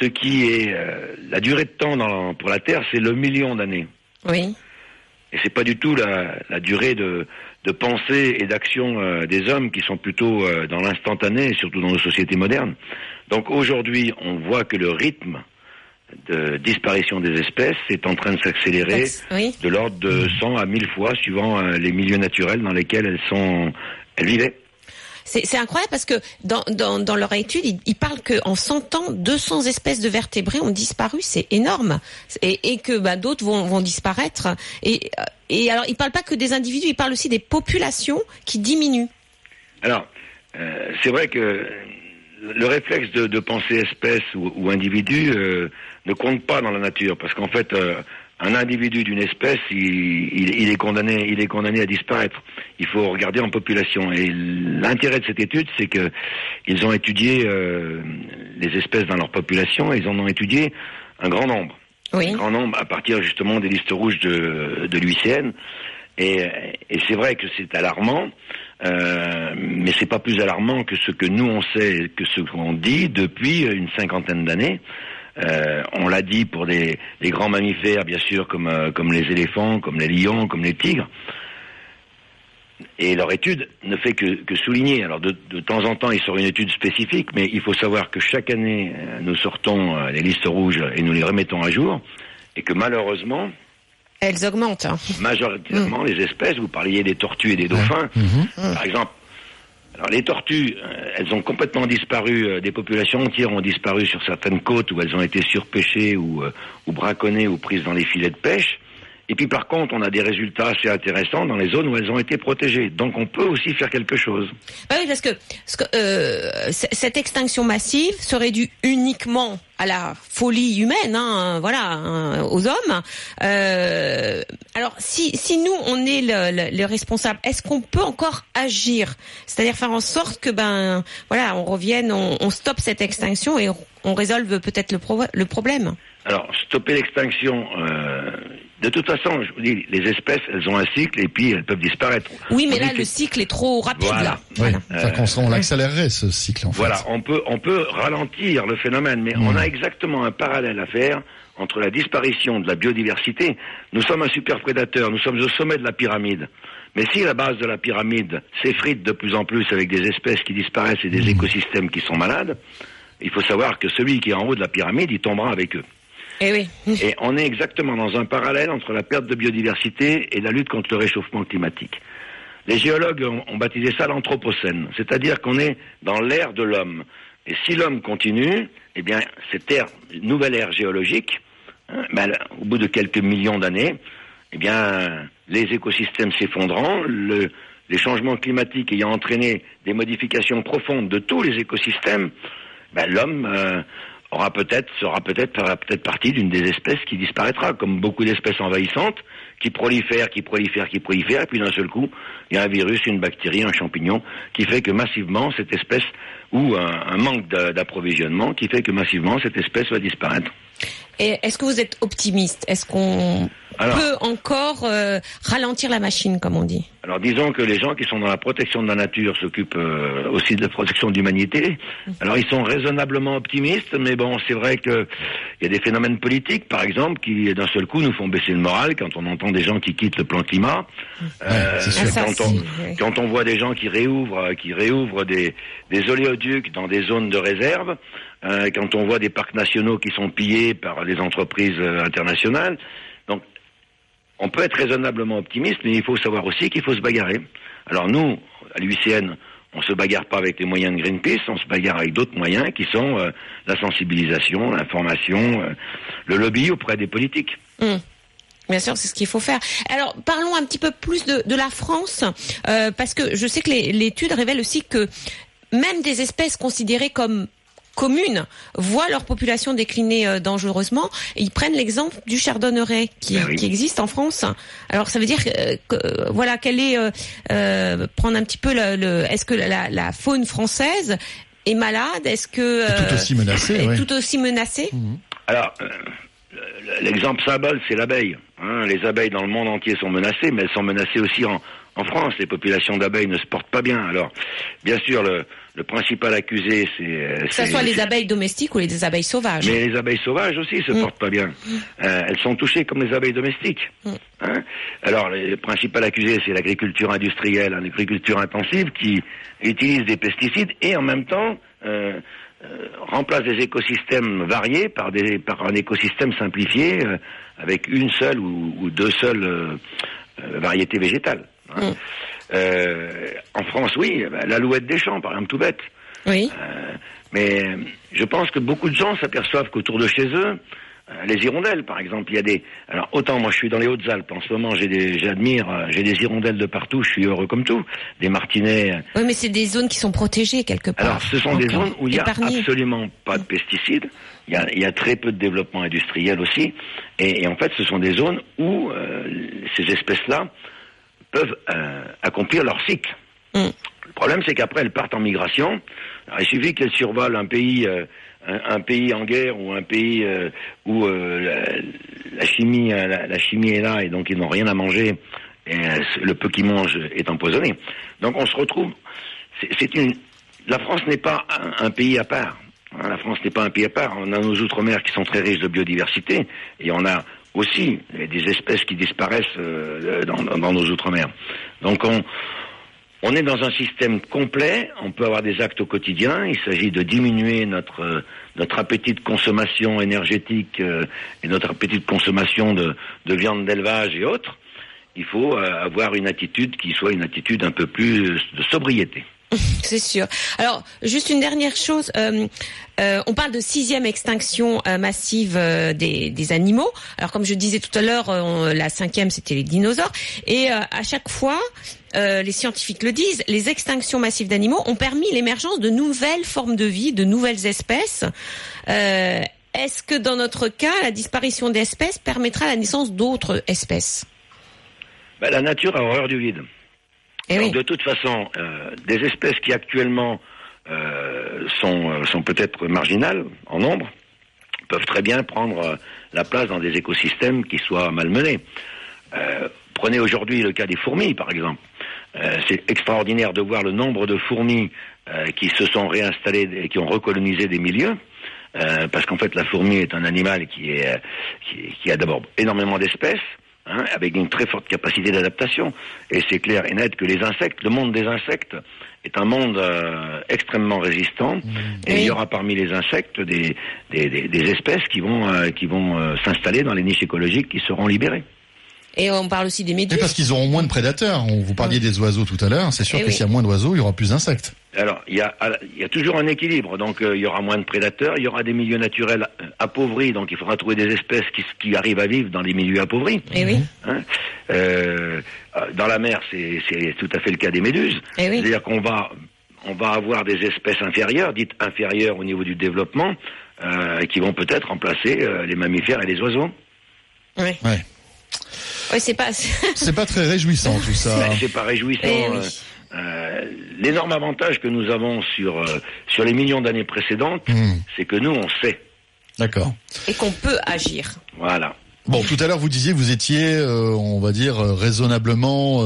ce qui est euh, la durée de temps dans- pour la Terre, c'est le million d'années. Oui. Et c'est pas du tout la, la durée de, de pensée et d'action euh, des hommes qui sont plutôt euh, dans l'instantané, surtout dans nos sociétés modernes. Donc aujourd'hui, on voit que le rythme de disparition des espèces est en train de s'accélérer Oui. de l'ordre de 100 à 1000 fois suivant euh, les milieux naturels dans lesquels elles sont elles vivaient. C'est incroyable parce que dans, dans, leur étude, ils, parlent qu'en 100 ans, 200 espèces de vertébrés ont disparu. C'est énorme. Et, que bah, d'autres vont, disparaître. Et, euh, alors, ils parlent pas que des individus, ils parlent aussi des populations qui diminuent. Alors, euh, c'est vrai que le réflexe de, penser espèce ou, individu euh, ne compte pas dans la nature, parce qu'en fait, un individu d'une espèce, il, il- il est condamné, il est condamné à disparaître. Il faut regarder en population. Et l'intérêt de cette étude, c'est que ils ont étudié euh, les espèces dans leur population, et ils en ont étudié un grand nombre Oui. un grand nombre à partir justement des listes rouges de, de l'UICN. Et, et c'est vrai que c'est alarmant, euh, mais c'est pas plus alarmant que ce que nous on sait, que ce qu'on dit depuis une cinquantaine d'années. Euh, on l'a dit pour des, les grands mammifères, bien sûr, comme, euh, comme les éléphants, comme les lions, comme les tigres. Et leur étude ne fait que, que souligner. Alors de, de temps en temps, ils sortent une étude spécifique, mais il faut savoir que chaque année, euh, nous sortons euh, les listes rouges et nous les remettons à jour, et que malheureusement, Elles augmentent. hein. majoritairement, les espèces, vous parliez des tortues et des dauphins, par exemple. Alors les tortues, euh, elles ont complètement disparu, euh, des populations entières ont disparu sur certaines côtes où elles ont été surpêchées ou, euh, ou braconnées ou prises dans les filets de pêche. Et puis par contre, on a des résultats assez intéressants dans les zones où elles ont été protégées. Donc on peut aussi faire quelque chose. Bah oui, parce que, parce que, euh, cette extinction massive serait due uniquement à la folie humaine, hein, voilà, hein, aux hommes. Euh, alors, si, si nous on est le, le, le responsable, est-ce qu'on peut encore agir? C'est-à-dire faire en sorte que ben, voilà, on revienne, on, on stoppe cette extinction et on, on résolve peut-être le, pro- le problème? Alors, stopper l'extinction, euh, de toute façon, je vous dis, les espèces, elles ont un cycle et puis elles peuvent disparaître. Oui, mais On là le que- cycle est trop rapide. Voilà. Là. Oui, Voilà. qu'on- on l'accélérerait ce cycle en fait. Voilà, on peut, on peut ralentir le phénomène, mais on a exactement un parallèle à faire entre la disparition de la biodiversité. Nous sommes un super prédateur, nous sommes au sommet de la pyramide. Mais si la base de la pyramide s'effrite de plus en plus avec des espèces qui disparaissent et des écosystèmes qui sont malades, il faut savoir que celui qui est en haut de la pyramide, il tombera avec eux. Eh oui. Et on est exactement dans un parallèle entre la perte de biodiversité et la lutte contre le réchauffement climatique. Les géologues ont, baptisé ça l'anthropocène, c'est-à-dire qu'on est dans l'ère de l'homme. Et si l'homme continue, eh bien, cette nouvelle ère géologique, hein, ben, au bout de quelques millions d'années, eh bien, les écosystèmes s'effondrant, le- les changements climatiques ayant entraîné des modifications profondes de tous les écosystèmes, ben, l'homme euh, peut-être sera peut-être peut-être partie d'une des espèces qui disparaîtra, comme beaucoup d'espèces envahissantes qui prolifèrent, qui prolifèrent, qui prolifèrent, et puis d'un seul coup, il y a un virus, une bactérie, un champignon qui fait que massivement cette espèce ou un, un manque d'a- d'approvisionnement qui fait que massivement cette espèce va disparaître. Et est-ce que vous êtes optimiste? Est-ce qu'on Alors- peut encore euh, ralentir la machine, comme on dit Alors disons que les gens qui sont dans la protection de la nature s'occupent euh, aussi de la protection de l'humanité. Alors ils sont raisonnablement optimistes, mais bon, c'est vrai que il y a des phénomènes politiques, par exemple, qui d'un seul coup nous font baisser le moral quand on entend des gens qui quittent le plan climat. Euh, c'est sûr. Ah, ça, quand, on, quand on voit des gens qui réouvrent, euh, qui réouvrent des, des oléoducs dans des zones de réserve, euh, quand on voit des parcs nationaux qui sont pillés par les entreprises euh, internationales. On peut être raisonnablement optimiste, mais il faut savoir aussi qu'il faut se bagarrer. Alors nous, à l'UICN, on se bagarre pas avec les moyens de Greenpeace, on se bagarre avec d'autres moyens qui sont euh, la sensibilisation, l'information, euh, le lobby auprès des politiques. Hum. Bien sûr, c'est ce qu'il faut faire. Alors, parlons un petit peu plus de, la France, euh, parce que je sais que l'étude révèle aussi que même des espèces considérées comme communes voient leur population décliner euh, dangereusement et ils prennent l'exemple du chardonneret qui, Ben oui. qui existe en France. Alors ça veut dire euh, que euh, voilà quel est euh, euh, prendre un petit peu le, le- est-ce que la, la faune française est malade? Est-ce que Est tout aussi menacée, est ouais. tout aussi menacée? Alors, euh, l'exemple symbole, c'est l'abeille. hein. les abeilles dans le monde entier sont menacées, mais elles sont menacées aussi en, en France. Les populations d'abeilles ne se portent pas bien. Alors, bien sûr, le, le principal accusé, c'est... euh, Que ce soit les abeilles domestiques ou les abeilles sauvages. Mais les abeilles sauvages aussi se Mm. portent pas bien. Euh, elles sont touchées comme les abeilles domestiques. Mm. Hein Alors, le principal accusé, c'est l'agriculture industrielle, l'agriculture intensive qui utilise des pesticides et en même temps euh, euh, remplace des écosystèmes variés par, des, par un écosystème simplifié euh, avec une seule ou, ou deux seules euh, variétés végétales. Hein. Mm. Euh, en France, oui, bah, l'alouette des champs, par exemple, tout bête. Oui. Euh, mais euh, je pense que beaucoup de gens s'aperçoivent qu'autour de chez eux, euh, les hirondelles, par exemple, il y a des. Alors autant moi je suis dans les Hautes-Alpes en ce moment, j'ai des, j'admire, euh, j'ai des hirondelles de partout, je suis heureux comme tout, des martinets. euh. Oui, mais c'est des zones qui sont protégées quelque part. Alors ce sont des zones où il n'y a absolument pas de pesticides. Il y a, il y a très peu de développement industriel aussi, et, et en fait, ce sont des zones où ces espèces-là peuvent euh, accomplir leur cycle. Mm. Le problème, c'est qu'après, elles partent en migration. Alors, il suffit qu'elles survolent un pays, euh, un, un pays en guerre ou un pays euh, où la, la chimie, la, la chimie est là et donc ils n'ont rien à manger. Et le peu qu'ils mangent est empoisonné. Donc, on se retrouve. c'est- une. La France n'est pas un, un pays à part. Hein, La France n'est pas un pays à part. On a nos outre-mer qui sont très riches de biodiversité et on a aussi des espèces qui disparaissent euh, dans, nos outre-mer. Donc on, est dans un système complet, on peut avoir des actes au quotidien, il s'agit de diminuer notre, euh, notre appétit de consommation énergétique euh, et notre appétit de consommation de, de viande d'élevage et autres. Il faut euh, avoir une attitude qui soit une attitude un peu plus de sobriété. C'est sûr. Alors, juste une dernière chose. euh, euh, on parle de sixième extinction euh, massive des, animaux. Alors, comme je disais tout à l'heure, la cinquième, c'était les dinosaures. Et à chaque fois, les scientifiques le disent, les extinctions massives d'animaux ont permis l'émergence de nouvelles formes de vie, de nouvelles espèces. Est-ce que dans notre cas, la disparition d'espèces permettra la naissance d'autres espèces? Ben, la nature a horreur du vide. Eh oui. de toute façon, euh, des espèces qui actuellement euh, sont, euh, sont peut-être marginales en nombre peuvent très bien prendre euh, la place dans des écosystèmes qui soient malmenés. Euh, prenez aujourd'hui le cas des fourmis, par exemple. Euh, c'est extraordinaire de voir le nombre de fourmis euh, qui se sont réinstallées et qui ont recolonisé des milieux. Euh, parce qu'en fait, la fourmi est un animal qui, est, qui, qui a d'abord énormément d'espèces, hein, avec une très forte capacité d'adaptation. Et c'est clair et net que les insectes, le monde des insectes, est un monde euh, extrêmement résistant. Et Oui. il y aura parmi les insectes des, des, des- des espèces qui vont, euh, qui vont euh, s'installer dans les niches écologiques qui seront libérées. Et on parle aussi des Et méduses. parce qu'ils auront moins de prédateurs. On vous parliez des oiseaux tout à l'heure. C'est sûr Eh que oui. s'il y a moins d'oiseaux, il y aura plus d'insectes. Alors, il y a, il y a toujours un équilibre. Donc, euh, il y aura moins de prédateurs, il y aura des milieux naturels euh, appauvris. Donc, il faudra trouver des espèces qui, qui arrivent à vivre dans des milieux appauvris. Eh oui. Hein. Euh, dans la mer, c'est tout à fait le cas des méduses. Eh oui. C'est-à-dire qu'on va, on va avoir des espèces inférieures, dites inférieures au niveau du développement, euh, qui vont peut-être remplacer euh, les mammifères et les oiseaux. Ouais. Ouais. Ouais, c'est pas. C'est pas très réjouissant tout ça. C'est pas réjouissant. Eh oui. euh, euh, L'énorme avantage que nous avons sur euh, sur les millions d'années précédentes, Hmm. c'est que nous on sait. D'accord. et qu'on peut agir. Voilà. Bon, tout à l'heure vous disiez que vous étiez, euh, on va dire, euh, raisonnablement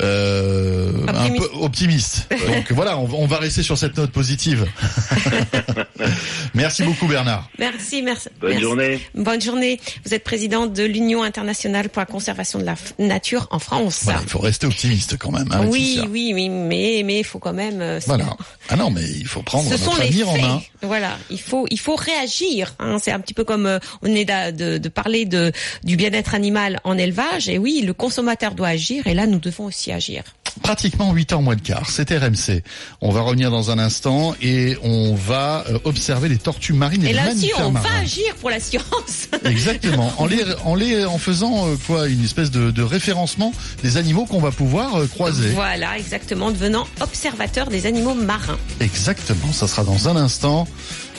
euh, un peu optimiste. Donc voilà, on, va- on va rester sur cette note positive. Merci beaucoup Bernard. Merci, merci. Bonne merci. journée. Bonne journée. Vous êtes présidente de l'Union internationale pour la conservation de la nature en France. Voilà, il faut rester optimiste quand même. Hein, oui, oui, oui, mais mais il faut quand même. euh, Voilà. Ah non, mais il faut prendre Ce notre les avenir en main. Voilà, il faut il faut réagir. Hein. C'est un petit peu comme euh, on est de, de parler de du bien-être animal en élevage. Et oui, le consommateur doit agir. Et là, nous devons aussi agir. pratiquement 8 heures moins de quart. C'est RMC. On va revenir dans un instant et on va euh, observer les tortues marines et, Et les là aussi, on va agir pour la science. Exactement. En les, en les, en faisant euh, quoi, une espèce de, de référencement des animaux qu'on va pouvoir euh, croiser. Voilà, exactement, devenant observateur des animaux marins. Exactement. Ça sera dans un instant.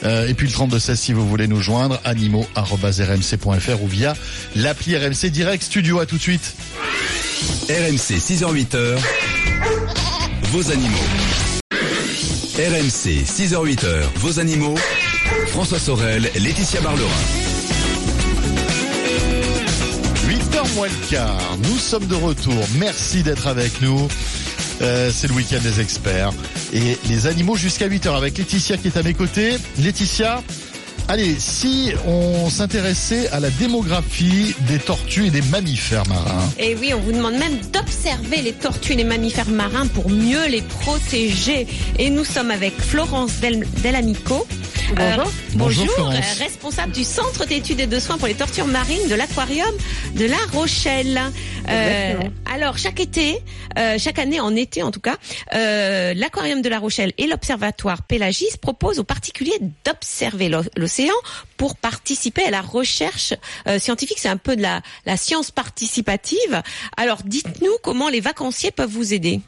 Euh, et puis le 32 16 si vous voulez nous joindre, animaux@rmc.fr ou via l'appli RMC Direct Studio. À tout de suite. RMC 6h-8h, vos animaux. RMC 6h-8h, vos animaux. François Sorel, Laetitia Barlerin. 8h moins le quart, nous sommes de retour. Merci d'être avec nous. Euh, c'est le week-end des experts. Et les animaux jusqu'à 8h avec Laetitia qui est à mes côtés. Laetitia, allez, si on s'intéressait à la démographie des tortues et des mammifères marins. Et oui, on vous demande même d'observer les tortues et les mammifères marins pour mieux les protéger. Et nous sommes avec Florence Del Delamico. Bonjour. Bonjour, euh, responsable du Centre d'études et de soins pour les tortues marines de l'aquarium de La Rochelle. Euh, alors chaque été, euh, chaque année en été en tout cas, euh, l'aquarium de La Rochelle et l'observatoire Pélagis proposent aux particuliers d'observer l'o- l'océan pour participer à la recherche euh, scientifique. C'est un peu de la, la science participative. Alors dites-nous comment les vacanciers peuvent vous aider.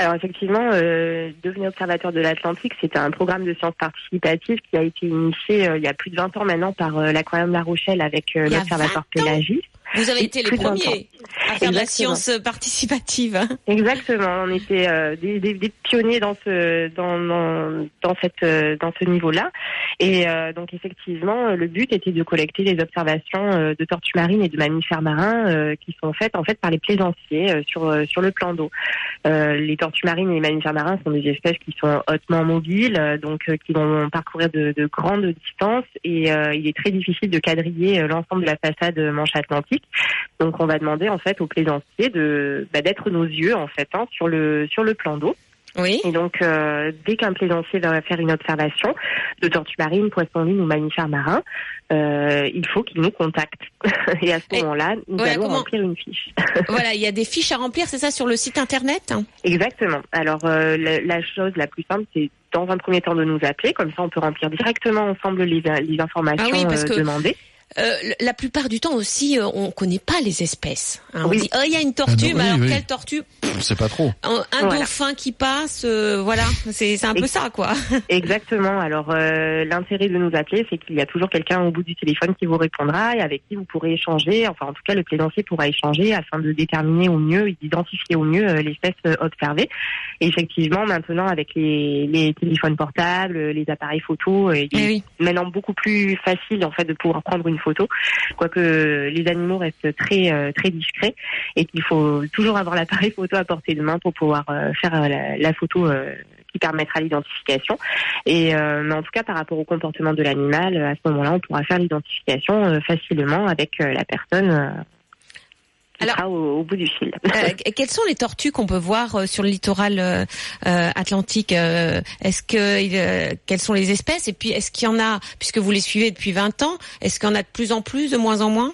Alors effectivement, euh, devenir observateur de l'Atlantique, c'est un programme de sciences participatives qui a été initié euh, il y a plus de 20 ans maintenant par euh, l'aquarium La Rochelle avec euh, l'observatoire 20 ans Pélagis. Vous avez été les plus de 20 premiers à faire de la science participative. Exactement, on était euh, des, des- des pionniers dans ce dans dans, dans cette euh, dans ce niveau-là. Et euh, donc effectivement, euh, le but était de collecter les observations euh, de tortues marines et de mammifères marins euh, qui sont faites en fait par les plaisanciers euh, sur euh, sur le plan d'eau. Euh, les tortues marines et les mammifères marins sont des espèces qui sont hautement mobiles, euh, donc euh, qui vont parcourir de, de grandes distances et euh, il est très difficile de quadriller euh, l'ensemble de la façade manche atlantique. Donc on va demander en fait aux plaisanciers de bah, d'être nos yeux en fait hein, sur le sur le plan d'eau. Oui. Et donc euh, dès qu'un plaisancier va faire une observation de tortues marines, poissons lune ou mammifères marins, euh, il faut qu'il nous contacte. Et à ce moment-là, nous voilà, allons comment- remplir une fiche. voilà, il y a des fiches à remplir, c'est ça, sur le site internet Exactement. Alors euh, la, la chose la plus simple, c'est dans un premier temps de nous appeler, comme ça on peut remplir directement ensemble les, les informations Ah oui, parce que- demandées. Euh, la plupart du temps aussi, euh, on connaît pas les espèces. hein. On Oui. dit, oh, il y a une tortue, Ah non, mais oui, alors oui. quelle tortue On sait pas trop. Un, un Voilà. dauphin qui passe, euh, voilà, c'est un peu ça, quoi. Exactement. Alors euh, l'intérêt de nous appeler, c'est qu'il y a toujours quelqu'un au bout du téléphone qui vous répondra et avec qui vous pourrez échanger. Enfin, en tout cas, le plaisancier pourra échanger afin de déterminer au mieux et d'identifier au mieux euh, l'espèce euh, observée. Et effectivement, maintenant, avec les, les téléphones portables, les appareils photo, euh, il Eh est maintenant beaucoup plus facile en fait de pouvoir prendre une photo, quoique les animaux restent très euh, très discrets et qu'il faut toujours avoir l'appareil photo à portée de main pour pouvoir euh, faire euh, la, la photo euh, qui permettra l'identification. Et euh, mais en tout cas, par rapport au comportement de l'animal, euh, à ce moment-là, on pourra faire l'identification euh, facilement avec euh, la personne euh, Alors- sera au, au bout du fil. Euh, quelles sont les tortues qu'on peut voir euh, sur le littoral euh, atlantique euh, Est-ce que euh, quelles sont les espèces? Et puis est-ce qu'il y en a, puisque vous les suivez depuis 20 ans, est-ce qu'il y en a de plus en plus, de moins en moins?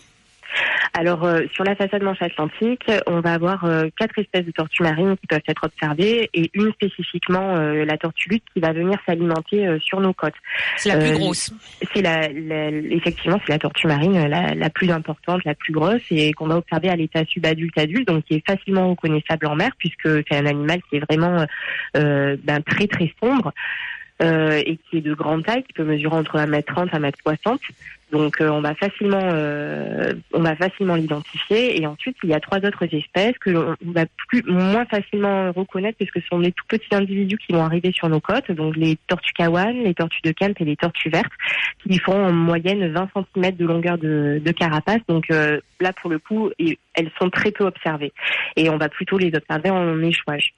Alors, euh, sur la façade manche atlantique, on va avoir euh, quatre espèces de tortues marines qui peuvent être observées et une spécifiquement, euh, la tortue lutte, qui va venir s'alimenter euh, sur nos côtes. C'est la plus Euh, grosse. C'est la, la- effectivement, c'est la tortue marine la, la plus importante, la plus grosse et qu'on va observer à l'état subadulte-adulte, donc qui est facilement reconnaissable en mer puisque c'est un animal qui est vraiment euh, ben, très très sombre. euh, et qui est de grande taille, qui peut mesurer entre 1m30 et 1m60. Donc euh, on va facilement euh, on va facilement l'identifier. Et ensuite il y a trois autres espèces que l'on va plus moins facilement reconnaître puisque ce sont des tout petits individus qui vont arriver sur nos côtes. Donc les tortues kawan, les tortues de Kemp et les tortues vertes qui font en moyenne 20 cm de longueur de, de carapace. Donc euh, là pour le coup elles sont très peu observées. Et on va plutôt les observer en échouage.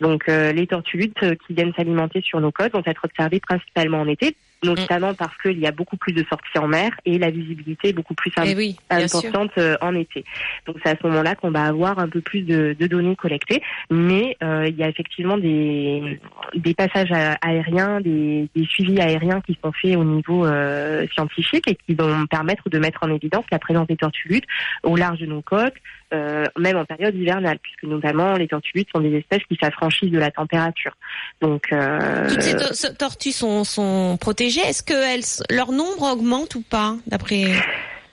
Donc euh, les tortues luttes qui viennent s'alimenter sur nos côtes vont être observées principalement en été notamment parce qu'il y a beaucoup plus de sorties en mer et la visibilité est beaucoup plus Eh oui, bien sûr. importante euh, en été. Donc c'est à ce moment-là qu'on va avoir un peu plus de, de données collectées, mais euh, il y a effectivement des, des passages aériens, des, des suivis aériens qui sont faits au niveau euh, scientifique et qui vont permettre de mettre en évidence la présence des tortues luttes au large de nos côtes, euh, même en période hivernale, puisque notamment les tortues luttes sont des espèces qui s'affranchissent de la température. Donc euh, toutes ces to tortues sont, sont protégées. Est-ce que leur nombre augmente ou pas d'après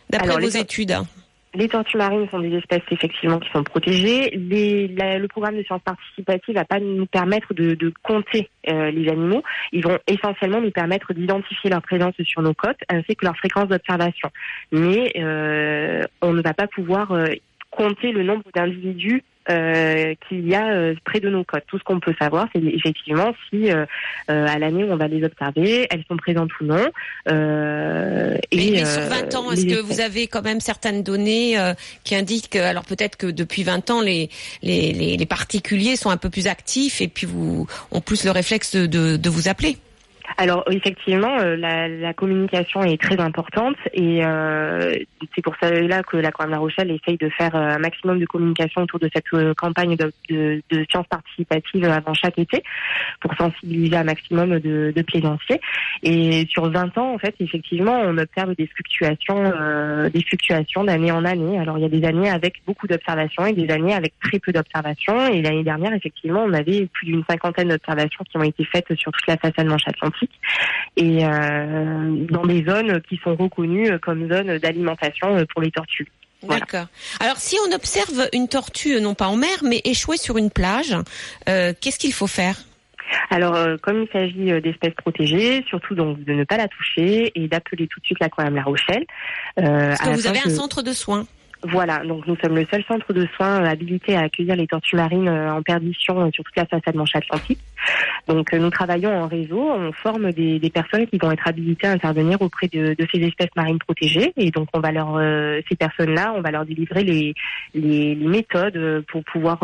vos études? les tortues marines sont des espèces effectivement qui sont protégées. Les, le programme de sciences participatives va pas nous permettre de, de compter euh, les animaux. Ils vont essentiellement nous permettre d'identifier leur présence sur nos côtes ainsi que leur fréquence d'observation. Mais euh, on ne va pas pouvoir euh, compter le nombre d'individus euh, qu'il y a euh, près de nos côtes. Tout ce qu'on peut savoir, c'est effectivement si euh, à l'année où on va les observer, elles sont présentes ou non. et mais, sur 20 ans, est-ce que vous avez quand même certaines données qui indiquent, alors peut-être que depuis 20 ans, les, les, les, particuliers sont un peu plus actifs et puis vous ont plus le réflexe de, de vous appeler? Alors effectivement, euh, la, la, communication est très importante et euh, c'est pour cela que la Croix-La Rochelle essaye de faire euh, un maximum de communication autour de cette campagne de, de, de sciences participatives avant chaque été pour sensibiliser un maximum de, de plaisanciers. Et sur 20 ans, en fait, effectivement, on observe des fluctuations, des fluctuations d'année en année. Alors il y a des années avec beaucoup d'observations et des années avec très peu d'observations. Et l'année dernière, effectivement, on avait plus d'une cinquantaine d'observations qui ont été faites sur toute la façade manche atlantique et euh, dans des zones qui sont reconnues comme zones d'alimentation pour les tortues. D'accord. Alors si on observe une tortue, non pas en mer, mais échouée sur une plage, euh, qu'est-ce qu'il faut faire? Alors, euh, comme il s'agit d'espèces protégées, surtout donc de ne pas la toucher et d'appeler tout de suite la Croix La Rochelle. Parce que vous avez un centre de soins. Voilà, donc nous sommes le seul centre de soins habilité à accueillir les tortues marines euh, en perdition euh, sur toute la façade manche atlantique. Donc euh, nous travaillons en réseau, on forme des, des, personnes qui vont être habilitées à intervenir auprès de, de, ces espèces marines protégées et donc on va leur ces personnes-là, on va leur délivrer les, les, les méthodes pour pouvoir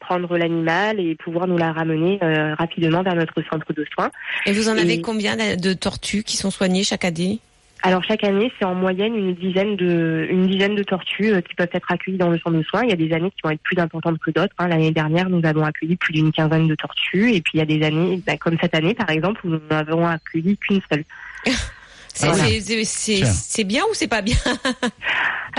prendre l'animal et pouvoir nous la ramener rapidement vers notre centre de soins. Et vous en avez combien de tortues qui sont soignées chaque année? Alors chaque année, c'est en moyenne une dizaine de une dizaine de tortues euh, qui peuvent être accueillies dans le centre de soins. Il y a des années qui vont être plus importantes que d'autres. Hein. L'année dernière, nous avons accueilli plus d'une quinzaine de tortues, et puis il y a des années, bah, comme cette année par exemple, où nous n'avons accueilli qu'une seule. C'est bien ou c'est pas bien?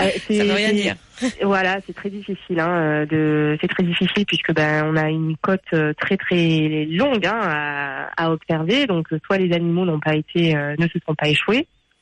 Euh, Ça veut rien dire. Voilà, c'est très difficile. Hein, euh, de, c'est très difficile puisque ben on a une côte très très longue hein, à, à, observer. Donc soit les animaux n'ont pas été, ne se sont pas échoués,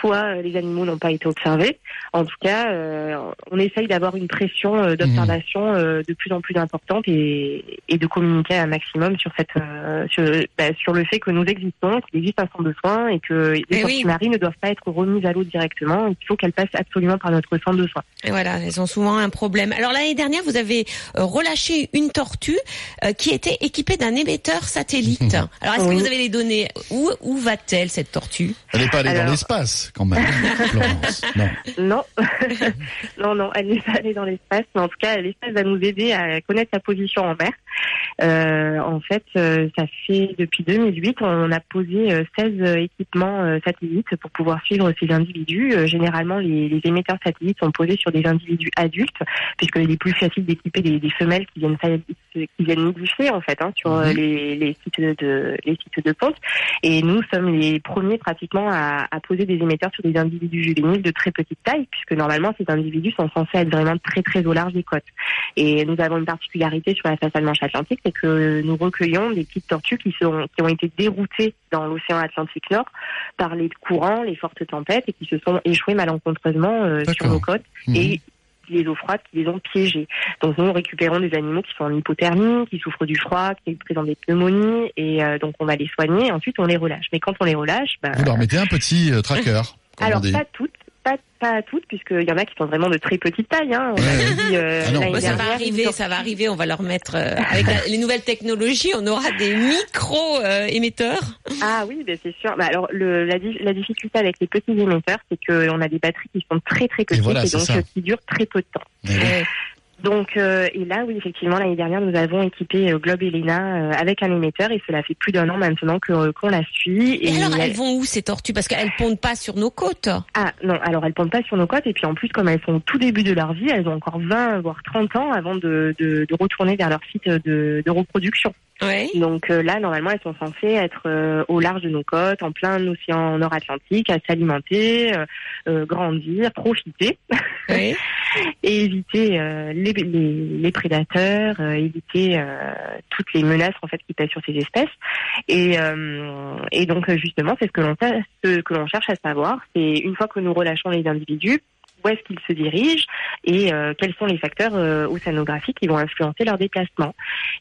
soit euh, les animaux n'ont pas été observés. En tout cas, euh, on essaye d'avoir une pression euh, d'observation mmh. de plus en plus importante et, et, de communiquer un maximum sur cette sur, bah, sur, le fait que nous existons, qu'il existe un centre de soins et que les tortues marines ne doivent pas être remises à l'eau directement. Il faut qu'elles passent absolument par notre centre de soins. Et voilà, elles ont souvent un problème. Alors l'année dernière, vous avez relâché une tortue qui était équipée d'un émetteur satellite. Alors est-ce que vous avez les données? Où, où va-t-elle cette tortue? Elle n'est pas allée dans l'espace quand même, Florence. Non. Non. non, non, elle n'est pas allée dans l'espace, mais en tout cas, l'espace va nous aider à connaître sa position en mer. Euh, en fait, euh, ça fait depuis 2008, on a posé 16 euh, équipements satellites pour pouvoir suivre ces individus. généralement, les, les, émetteurs satellites sont posés sur des individus adultes, puisqu'il est plus facile d'équiper des, des, femelles qui viennent qui viennent nidifier en fait hein, sur mhm. les, les, sites de les sites de ponte. Et nous sommes les premiers pratiquement à, à poser des émetteurs sur des individus juvéniles de très petite taille, puisque normalement ces individus sont censés être vraiment très très au large des côtes. Et nous avons une particularité sur la façade manche atlantique, c'est que nous recueillons des petites tortues qui, sont, qui ont été déroutées dans l'océan Atlantique Nord par les courants, les fortes tempêtes, et qui se sont échouées malencontreusement euh, sur nos côtes. Mhm. Et les eaux froides qui les ont piégés. Donc nous récupérons des animaux qui sont en hypothermie, qui souffrent du froid, qui présentent des pneumonies et euh, donc on va les soigner. Ensuite on les relâche. Mais quand on les relâche, bah, vous leur mettez un petit euh, tracker. Alors pas toutes, pas, toutes, puisqu'il y en a qui sont vraiment de très petite taille. Hein. Euh, ah ça va arriver, ça va arriver. On va leur mettre avec les nouvelles technologies, on aura des micro émetteurs. Ah oui, ben c'est sûr. Bah, alors le, la, la, difficulté avec les petits émetteurs, c'est qu'on a des batteries qui sont très très petites et, donc qui durent très peu de temps. Donc, euh, et là, oui, effectivement, l'année dernière, nous avons équipé euh, Globe Elena euh, avec un émetteur et cela fait plus d'un an maintenant que qu'on la suit. Et, alors, elles vont où ces tortues? Parce qu'elles pondent pas sur nos côtes. Ah non, alors elles pondent pas sur nos côtes et puis en plus, comme elles sont au tout début de leur vie, elles ont encore 20 voire 30 ans avant de, de, de retourner vers leur site de, de reproduction. Ouais. Donc euh, là, normalement, elles sont censées être euh, au large de nos côtes, en plein océan Nord-Atlantique, à s'alimenter, euh, euh, grandir, profiter Oui. éviter euh, les, prédateurs, euh, éviter euh, toutes les menaces en fait qui pèsent sur ces espèces. Et, donc justement, c'est ce que l'on cherche à savoir. C'est une fois que nous relâchons les individus, où est-ce qu'ils se dirigent et euh, quels sont les facteurs euh, océanographiques qui vont influencer leur déplacement.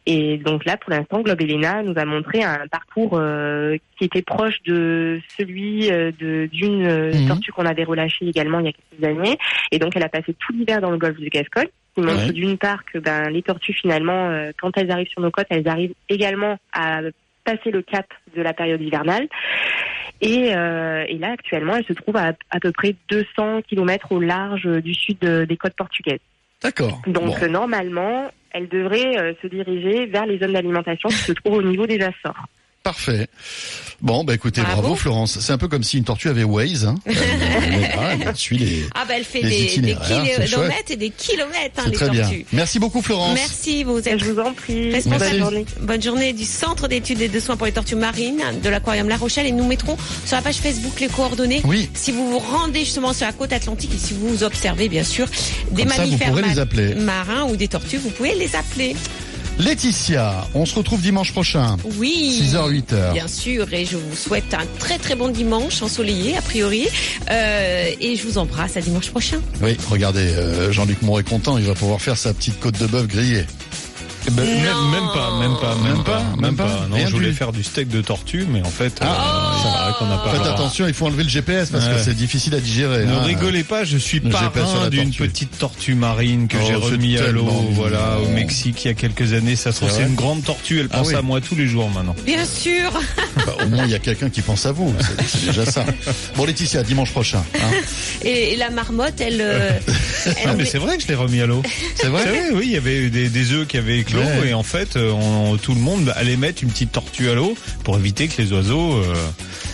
Et donc là, pour l'instant, Globe Elena nous a montré un parcours euh, qui était proche de celui euh, de d'une euh, Mhm. tortue qu'on avait relâchée également il y a quelques années. Et donc, elle a passé tout l'hiver dans le golfe du Gascogne. qui montre Ouais. d'une part que ben, les tortues, finalement, euh, quand elles arrivent sur nos côtes, elles arrivent également à passer le cap de la période hivernale. Et, euh, et là, actuellement, elle se trouve à à peu près 200 km au large du sud des côtes portugaises. D'accord. Donc Bon. euh, normalement, elle devrait euh, se diriger vers les zones d'alimentation qui se trouvent au niveau des Açores. Parfait. Bon, bah écoutez, bravo, Bravo. Florence. C'est un peu comme si une tortue avait Waze. Hein. Elle, elle- suit les. Ah bah elle fait des, kilomètres et des kilomètres, hein, les très bien. tortues. Merci beaucoup, Florence. Merci, vous êtes Je vous en prie. Responsable. Bonne journée. Bonne journée du Centre d'études et de soins pour les tortues marines de l'Aquarium La Rochelle et nous mettrons sur la page Facebook les coordonnées. Oui. Si vous vous rendez justement sur la côte atlantique et si vous observez bien sûr des Comme ça, vous mammifères les appeler. marins ou des tortues, vous pouvez les appeler. Laetitia, on se retrouve dimanche prochain. Oui. 6h, 8h. Bien sûr, et je vous souhaite un très très bon dimanche ensoleillé a priori, Euh, et je vous embrasse à dimanche prochain. Oui, regardez, euh, Jean-Luc Moore est content, il va pouvoir faire sa petite côte de bœuf grillée. Eh ben, même, même pas, même pas, même, Même pas, pas, même pas. pas. Non, Rien je voulais du- faire du steak de tortue, mais en fait, Ah. euh, c'est vrai qu'on n'a pas. Faites attention, il faut enlever le GPS parce que c'est difficile à digérer. Ne hein. rigolez pas, je suis parrain d'une petite tortue marine que Oh, j'ai remis à l'eau, voilà, au Mexique il y a quelques années. Ça se trouve, C'est une grande tortue, elle Ah pense oui. à moi tous les jours maintenant. Bien sûr. Bah, au moins, il y a quelqu'un qui pense à vous. C'est- déjà ça. Bon, Laetitia, dimanche prochain. hein. Et la marmotte, elle, euh, elle Ah, mais c'est vrai que je l'ai remis à l'eau. C'est vrai oui, il y avait des, des œufs qui avaient éclos Ouais. et en fait, euh, on- tout le monde allait mettre une petite tortue à l'eau pour éviter que les oiseaux euh,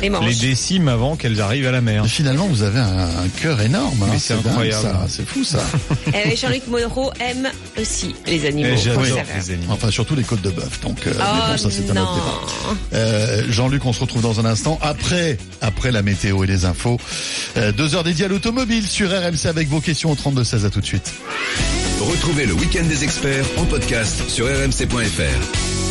les manches. les déciment avant qu'elles arrivent à la mer. Et finalement, vous avez un, un cœur énorme. hein. Mais c'est dingue, incroyable. ça. C'est fou, ça. Eh, Jean-Luc Moreau aime aussi les animaux. Et le J'adore les animaux. Enfin, surtout les côtes de bœuf. Donc, euh, Oh bon, ça, c'est un non. autre débat. Euh, Jean-Luc, on se retrouve dans un instant après, après la météo et les infos. Euh, deux heures dédiées à l'automobile sur RMC avec vos questions au 32 16. À tout de suite. Retrouvez le week-end des experts en podcast sur rmc.fr.